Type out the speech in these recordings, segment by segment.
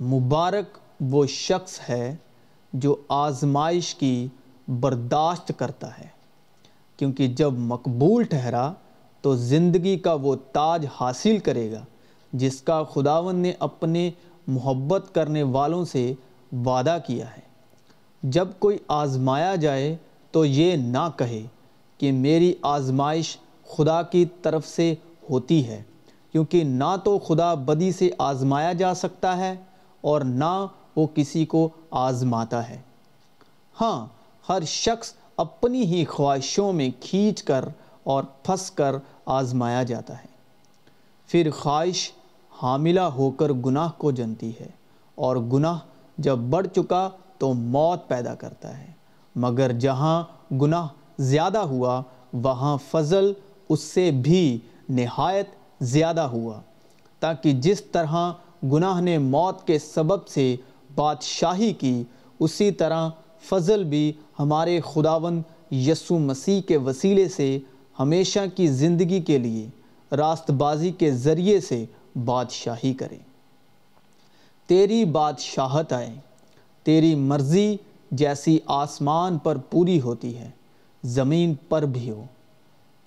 مبارک وہ شخص ہے جو آزمائش کی برداشت کرتا ہے۔ کیونکہ جب مقبول ٹھہرا تو زندگی کا وہ تاج حاصل کرے گا، جس کا خداون نے اپنے محبت کرنے والوں سے وعدہ کیا ہے۔ جب کوئی آزمایا جائے تو یہ نہ کہے کہ میری آزمائش خدا کی طرف سے ہوتی ہے، کیونکہ نہ تو خدا بدی سے آزمایا جا سکتا ہے اور نہ وہ کسی کو آزماتا ہے۔ ہاں ہر شخص اپنی ہی خواہشوں میں کھینچ کر اور پھنس کر آزمایا جاتا ہے۔ پھر خواہش حاملہ ہو کر گناہ کو جنتی ہے اور گناہ جب بڑھ چکا تو موت پیدا کرتا ہے۔ مگر جہاں گناہ زیادہ ہوا، وہاں فضل اس سے بھی نہایت زیادہ ہوا، تاکہ جس طرح گناہ نے موت کے سبب سے بادشاہی کی، اسی طرح فضل بھی ہمارے خداون یسو مسیح کے وسیلے سے ہمیشہ کی زندگی کے لیے راست بازی کے ذریعے سے بادشاہی کرے۔ تیری بادشاہت آئے، تیری مرضی جیسی آسمان پر پوری ہوتی ہے، زمین پر بھی ہو۔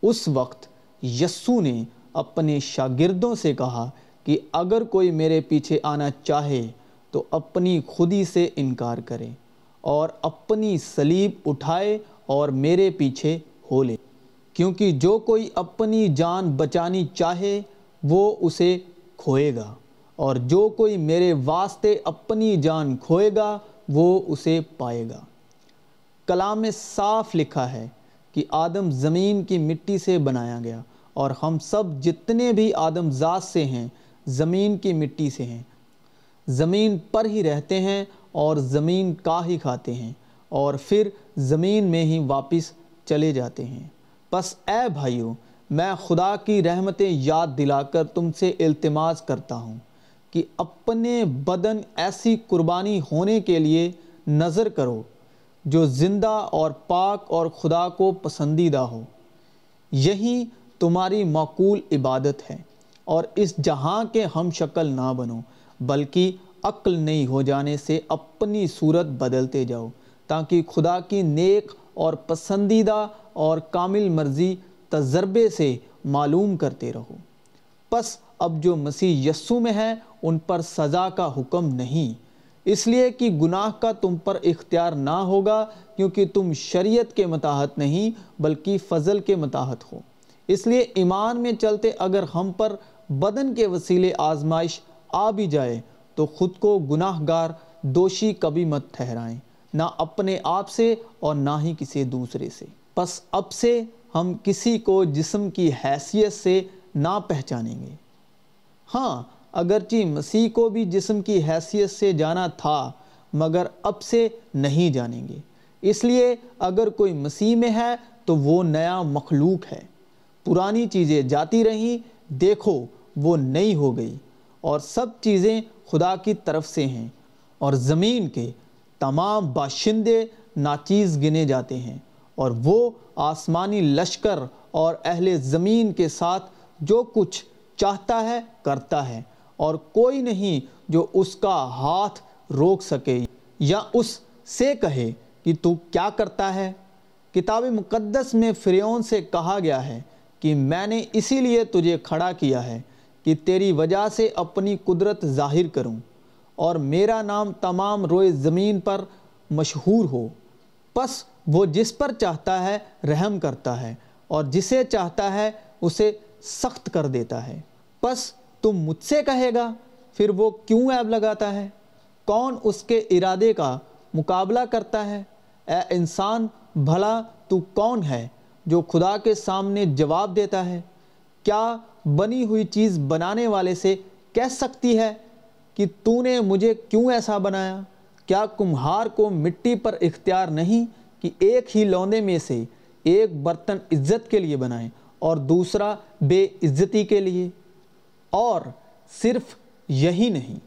اس وقت یسو نے اپنے شاگردوں سے کہا کہ اگر کوئی میرے پیچھے آنا چاہے تو اپنی خودی سے انکار کرے اور اپنی سلیب اٹھائے اور میرے پیچھے ہو لے۔ کیونکہ جو کوئی اپنی جان بچانی چاہے وہ اسے کھوئے گا، اور جو کوئی میرے واسطے اپنی جان کھوئے گا وہ اسے پائے گا۔ کلام میں صاف لکھا ہے کہ آدم زمین کی مٹی سے بنایا گیا، اور ہم سب جتنے بھی آدم ذات سے ہیں زمین کی مٹی سے ہیں۔ زمین پر ہی رہتے ہیں اور زمین کا ہی کھاتے ہیں اور پھر زمین میں ہی واپس چلے جاتے ہیں۔ پس اے بھائیوں میں خدا کی رحمتیں یاد دلا کر تم سے التماس کرتا ہوں کہ اپنے بدن ایسی قربانی ہونے کے لیے نظر کرو جو زندہ اور پاک اور خدا کو پسندیدہ ہو۔ یہی تمہاری معقول عبادت ہے۔ اور اس جہاں کے ہم شکل نہ بنو بلکہ عقل نہیں ہو جانے سے اپنی صورت بدلتے جاؤ، تاکہ خدا کی نیک اور پسندیدہ اور کامل مرضی تجربے سے معلوم کرتے رہو۔ پس اب جو مسیح یسو میں ہے ان پر سزا کا حکم نہیں۔ اس لیے کہ گناہ کا تم پر اختیار نہ ہوگا، کیونکہ تم شریعت کے متاحت نہیں، بلکہ فضل کے متاحت ہو۔ اس لیے ایمان میں چلتے اگر ہم پر بدن کے وسیلے آزمائش آ بھی جائے تو خود کو گناہ گار دوشی کبھی مت ٹھہرائیں، نہ اپنے آپ سے اور نہ ہی کسی دوسرے سے۔ پس اب سے ہم کسی کو جسم کی حیثیت سے نہ پہچانیں گے۔ ہاں اگرچہ مسیح کو بھی جسم کی حیثیت سے جانا تھا، مگر اب سے نہیں جانیں گے۔ اس لیے اگر کوئی مسیح میں ہے تو وہ نیا مخلوق ہے۔ پرانی چیزیں جاتی رہیں دیکھو وہ نئی ہو گئی اور سب چیزیں خدا کی طرف سے ہیں اور زمین کے تمام باشندے ناچیز گنے جاتے ہیں اور وہ آسمانی لشکر اور اہل زمین کے ساتھ جو کچھ چاہتا ہے کرتا ہے اور کوئی نہیں جو اس کا ہاتھ روک سکے یا اس سے کہے کہ تو کیا کرتا ہے؟ کتاب مقدس میں فریون سے کہا گیا ہے کہ میں نے اسی لیے تجھے کھڑا کیا ہے کہ تیری وجہ سے اپنی قدرت ظاہر کروں اور میرا نام تمام روئے زمین پر مشہور ہو۔ پس وہ جس پر چاہتا ہے رحم کرتا ہے اور جسے چاہتا ہے اسے سخت کر دیتا ہے۔ پس تم مجھ سے کہے گا، پھر وہ کیوں عیب لگاتا ہے؟ کون اس کے ارادے کا مقابلہ کرتا ہے؟ اے انسان، بھلا تو کون ہے؟ جو خدا کے سامنے جواب دیتا ہے، کیا بنی ہوئی چیز بنانے والے سے کہہ سکتی ہے کہ تو نے مجھے کیوں ایسا بنایا؟ کیا کمہار کو مٹی پر اختیار نہیں کہ ایک ہی لونے میں سے ایک برتن عزت کے لیے بنائیں اور دوسرا بے عزتی کے لیے؟ اور صرف یہی نہیں،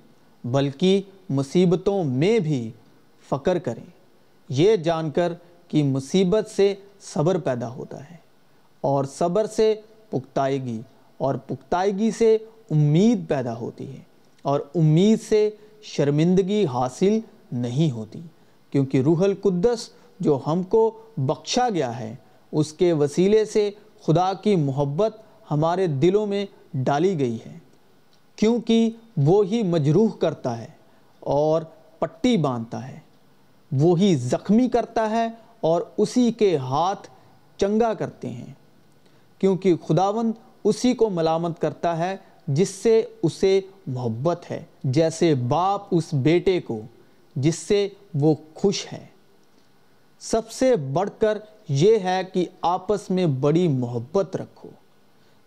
بلکہ مصیبتوں میں بھی فقر کریں۔ یہ جان کر کہ مصیبت سے صبر پیدا ہوتا ہے اور صبر سے پختائیگی اور پختائیگی سے امید پیدا ہوتی ہے اور امید سے شرمندگی حاصل نہیں ہوتی کیونکہ روح القدس جو ہم کو بخشا گیا ہے، اس کے وسیلے سے خدا کی محبت ہمارے دلوں میں ڈالی گئی ہے۔ کیونکہ وہی مجروح کرتا ہے اور پٹی باندھتا ہے وہی زخمی کرتا ہے اور اسی کے ہاتھ چنگا کرتے ہیں، کیونکہ خداوند اسی کو ملامت کرتا ہے جس سے اسے محبت ہے، جیسے باپ اس بیٹے کو، جس سے وہ خوش ہے۔ سب سے بڑھ کر یہ ہے کہ آپس میں بڑی محبت رکھو،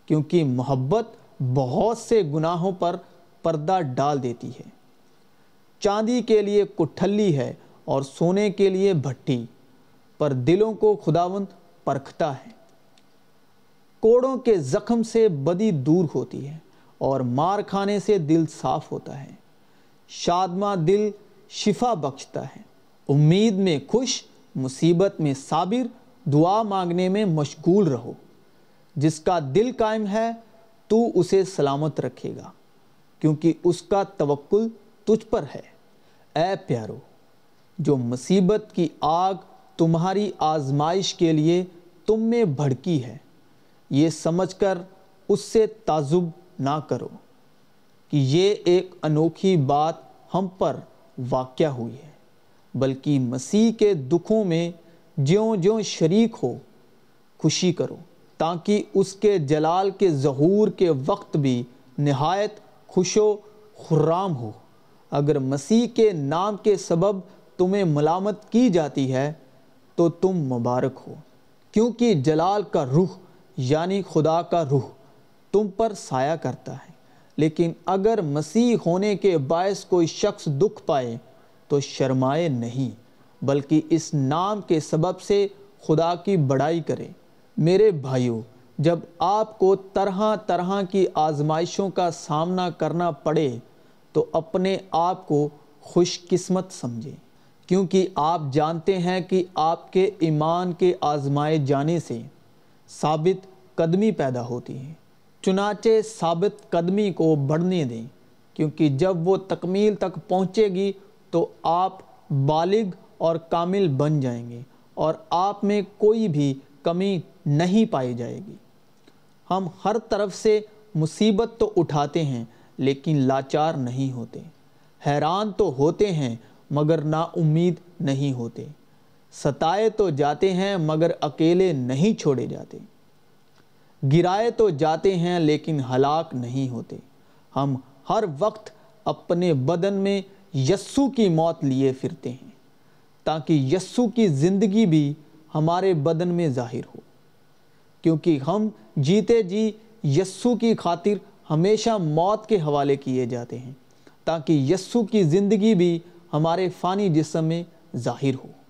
کیونکہ محبت بہت سے گناہوں پر پردہ ڈال دیتی ہے۔ چاندی کے لیے کٹھلی ہے اور سونے کے لیے بھٹی پر دلوں کو خداوند پرکھتا ہے۔ کوڑوں کے زخم سے بدی دور ہوتی ہے اور مار کھانے سے دل صاف ہوتا ہے۔ شادمہ دل شفا بخشتا ہے۔ امید میں خوش، مصیبت میں صابر، دعا مانگنے میں مشغول رہو۔ جس کا دل قائم ہے، تو اسے سلامت رکھے گا، کیونکہ اس کا توکل تجھ پر ہے۔ اے پیارو، جو مصیبت کی آگ تمہاری آزمائش کے لیے تم میں بھڑکی ہے۔ یہ سمجھ کر اس سے تعزب نہ کرو کہ یہ ایک انوکھی بات ہم پر واقع ہوئی ہے، بلکہ مسیح کے دکھوں میں جیوں جیوں شریک ہو، خوشی کرو تاکہ اس کے جلال کے ظہور کے وقت بھی نہایت خوش و خرام ہو۔ اگر مسیح کے نام کے سبب تمہیں ملامت کی جاتی ہے تو تم مبارک ہو، کیونکہ جلال کا روح یعنی خدا کا روح تم پر سایہ کرتا ہے۔ لیکن اگر مسیح ہونے کے باعث کوئی شخص دکھ پائے تو شرمائے نہیں، بلکہ اس نام کے سبب سے خدا کی بڑائی کرے۔ میرے بھائیوں جب آپ کو طرح طرح کی آزمائشوں کا سامنا کرنا پڑے تو اپنے آپ کو خوش قسمت سمجھیں۔ کیونکہ آپ جانتے ہیں کہ آپ کے ایمان کے آزمائے جانے سے ثابت قدمی پیدا ہوتی ہے چنانچہ ثابت قدمی کو بڑھنے دیں، کیونکہ جب وہ تکمیل تک پہنچے گی تو آپ بالغ اور کامل بن جائیں گے اور آپ میں کوئی بھی کمی نہیں پائی جائے گی۔ ہم ہر طرف سے مصیبت تو اٹھاتے ہیں لیکن لاچار نہیں ہوتے۔ حیران تو ہوتے ہیں مگر نا امید نہیں ہوتے۔ ستائے تو جاتے ہیں مگر اکیلے نہیں چھوڑے جاتے۔ گرائے تو جاتے ہیں لیکن ہلاک نہیں ہوتے۔ ہم ہر وقت اپنے بدن میں یسو کی موت لیے پھرتے ہیں، تاکہ یسو کی زندگی بھی ہمارے بدن میں ظاہر ہو۔ کیونکہ ہم جیتے جی یسو کی خاطر ہمیشہ موت کے حوالے کیے جاتے ہیں، تاکہ یسو کی زندگی بھی ہمارے فانی جسم میں ظاہر ہو۔